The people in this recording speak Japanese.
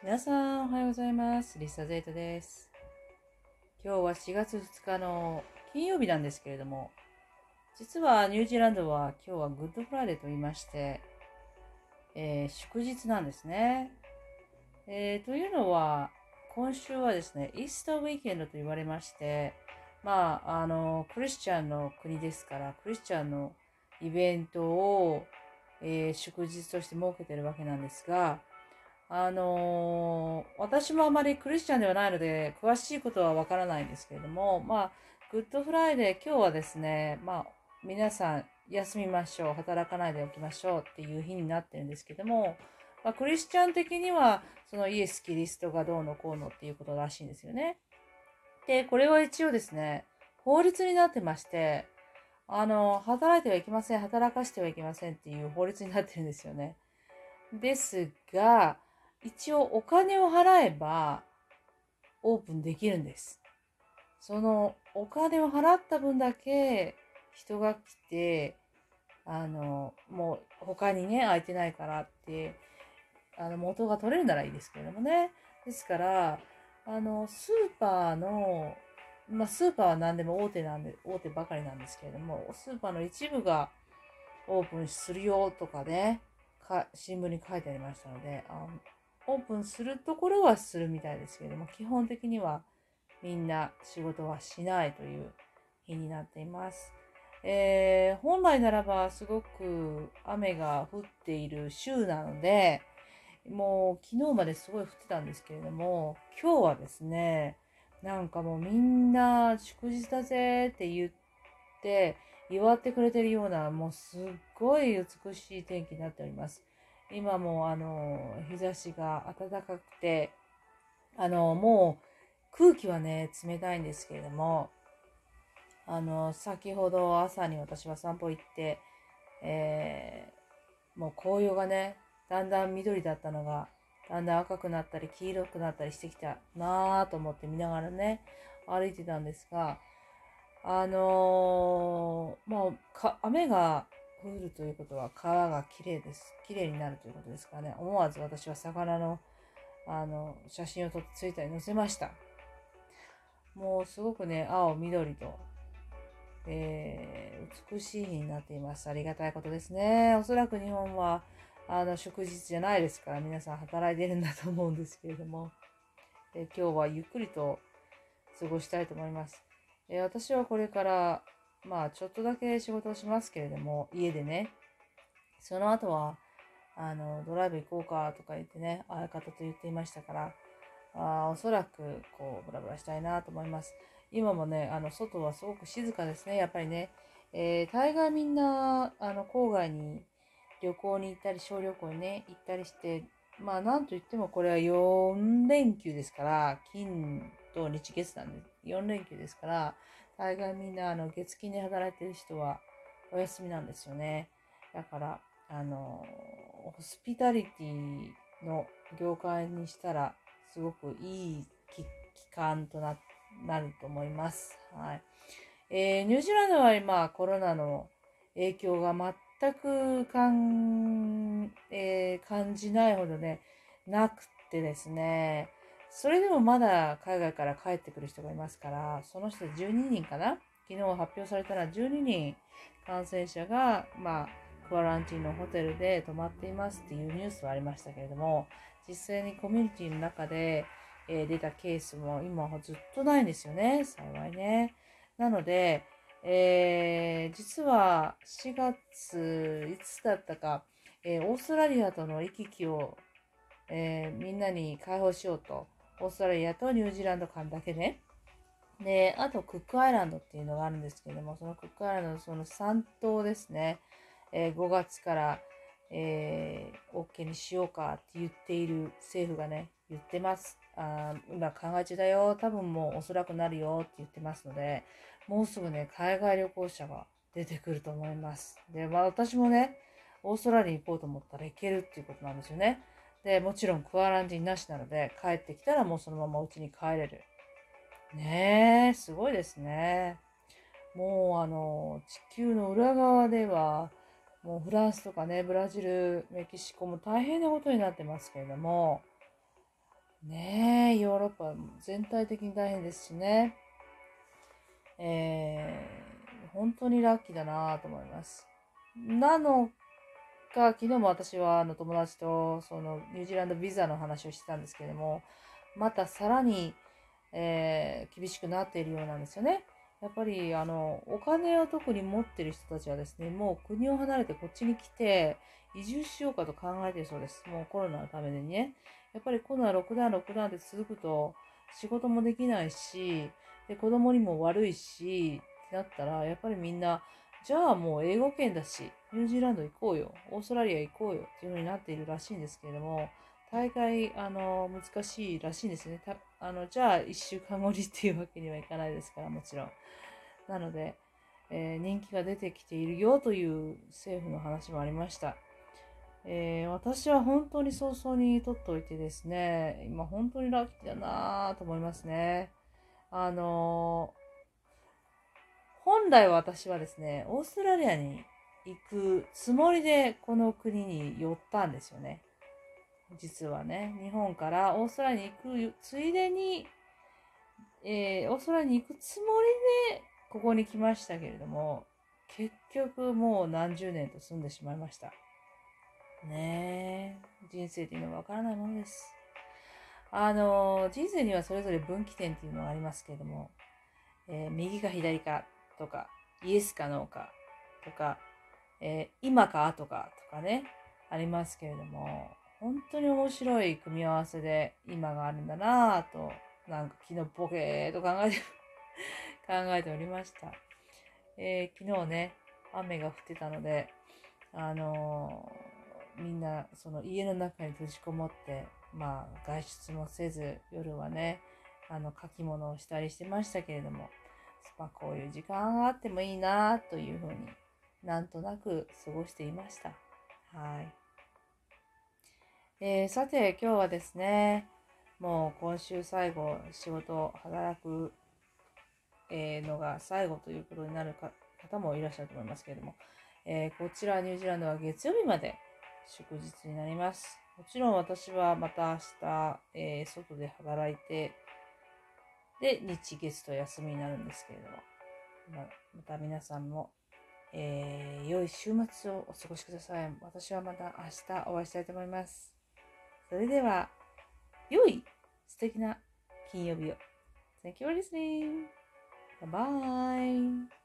皆さんおはようございます。リサゼイトです。今日は4月2日の金曜日なんですけれども、実はニュージーランドは今日は Good Friday と言いまして、えー祝日なんですね。えーというのは、今週はですね、 Easter weekend と言われまして、まあ、あの、クリスチャンの国ですから、クリスチャンのイベントを、えー祝日として設けてるわけなんですが、あのー私もあまりクリスチャンではないので、詳しいことはわからないんですけれども、まあ、 Good Friday、今日はですね、まあ、皆さん休みましょう、働かないでおきましょうっていう日になってるんですけども、まあ、クリスチャン的には、そのイエス・キリストがどうのこうのっていうことらしいんですよね。で、これは一応ですね、法律になってまして、あの、働いてはいけません、働かしてはいけませんっていう法律になってるんですよね。ですが、一応お金を払えばオープンできるんです。そのお金を払った分だけ人が来て、あの、もう他にね、空いてないからって、あの、元が取れるならいいですけれどもね。ですから、あの、スーパーの、まあ、スーパーは何でも大手なんで、大手ばかりなんですけれども、スーパーの一部がオープンするよとかね、か新聞に書いてありましたので、あオープンするところはするみたいですけれども、基本的にはみんな仕事はしないという日になっています。えー本来ならばすごく雨が降っている週なので、もう昨日まですごい降ってたんですけれども、今日はですね、なんかもうみんな祝日だぜって言って、祝ってくれてるような、もうすっごい美しい天気になっております。今もあの日差しが暖かくて、あのもう空気はね、冷たいんですけれども、あの、先ほど朝に私は散歩行って、えーもう紅葉がね、だんだん緑だったのが、だんだん赤くなったり黄色くなったりしてきたなぁと思って見ながらね、歩いてたんですが、あのーまあ、雨が降るということは川がきれいです。きれいになるということですからね。思わず私は魚の、あの、写真を撮ってツイッターに載せました。もうすごくね、青、緑と、えー美しい日になっています。ありがたいことですね。おそらく日本は、あの、祝日じゃないですから、皆さん働いてるんだと思うんですけれども、えー今日はゆっくりと過ごしたいと思います。えー私はこれから、まあ、ちょっとだけ仕事をしますけれども、家でね、その後は、あの、ドライブ行こうかとか言ってね、相方と言っていましたから、あおそらく、こう、ブラブラしたいなと思います。今もね、あの、外はすごく静かですね、やっぱりね。えー大概みんな、あの、郊外に旅行に行ったり、小旅行にね、行ったりして、まあ、なんと言ってもこれは4連休ですから、金と日月なんで、4連休ですから、大概みんな、あの、月金で働いてる人はお休みなんですよね。だから、あの、ホスピタリティの業界にしたら、すごくいい期間とな、なると思います。はい。えーニュージーランドは今、コロナの影響が全くかん、えー感じないほどね、なくてですね、それでもまだ海外から帰ってくる人がいますから、その人12人かな？昨日発表されたら12人感染者が、まあ、クアランティンのホテルで泊まっていますっていうニュースはありましたけれども、実際にコミュニティの中で、えー出たケースも今はずっとないんですよね、幸いね。なので、えー実は4月いつだったか、えーオーストラリアとの行き来を、えみんなに開放しようと、オーストラリアとニュージーランド間だけね。で、あとクックアイランドっていうのがあるんですけども、そのクックアイランドのその3島ですね、えー5月から、えー OK にしようかって言っている政府がね、言ってます。あ今考え中だよ。多分もうおそらくなるよって言ってますので、もうすぐね、海外旅行者が出てくると思います。で、まあ私もね、オーストラリアに行こうと思ったら行けるっていうことなんですよね。で、もちろんクアランティンなしなので、帰ってきたらもうそのまま家に帰れる。ねえ、すごいですね。もうあの、地球の裏側では、もうフランスとかね、ブラジル、メキシコも大変なことになってますけれども、ねえ、ヨーロッパ全体的に大変ですしね。えー、本当にラッキーだなと思います。なのか、昨日も私はあの友達とそのニュージーランドビザの話をしてたんですけれども、またさらに、えー、厳しくなっているようなんですよね。やっぱりあのお金を特に持ってる人たちはですね、もう国を離れてこっちに来て移住しようかと考えているそうです。もうコロナのためにね。やっぱりコロナ、ロックダウン、ロックダウンで続くと仕事もできないし、で子供にも悪いし、ってなったら、やっぱりみんな、じゃあもう英語圏だし、ニュージーランド行こうよ、オーストラリア行こうよっていう風になっているらしいんですけれども、大会、あの、難しいらしいんですね。たあの、じゃあ1週間後にっていうわけにはいかないですから、もちろん。なので、えー、人気が出てきているよという政府の話もありました。えー、私は本当に早々に取っておいてですね、今本当にラッキーだなと思いますね。あのー、本来私はですね、オーストラリアに行くつもりでこの国に寄ったんですよね。実はね、日本からオーストラリアに行くついでに、えー、オーストラリアに行くつもりでここに来ましたけれども、結局もう何十年と住んでしまいました。ねえ、人生っていうのはわからないものです。あの、人生にはそれぞれ分岐点っていうのがありますけれども、えー、右か左かとか、イエスかノーかとか、えー、今か後かとかね、ありますけれども、本当に面白い組み合わせで今があるんだなぁと、なんか昨日ボケーと考えて 考えておりました。えー、昨日ね、雨が降ってたので、あのー、みんなその家の中に閉じこもって、まあ外出もせず、夜はね、あの書き物をしたりしてましたけれども、まあ、こういう時間があってもいいなというふうになんとなく過ごしていました。はい。えー、さて今日はですね、もう今週最後仕事働く、え、のが最後ということになる方もいらっしゃると思いますけれども、えー、こちらニュージーランドは月曜日まで祝日になります。もちろん私はまた明日、えー、外で働いて、で、日月と休みになるんですけれども、ままた皆さんも、えー、良い週末をお過ごしください。私はまた明日お会いしたいと思います。それでは、良い素敵な金曜日を。Thank you for listening. Bye bye.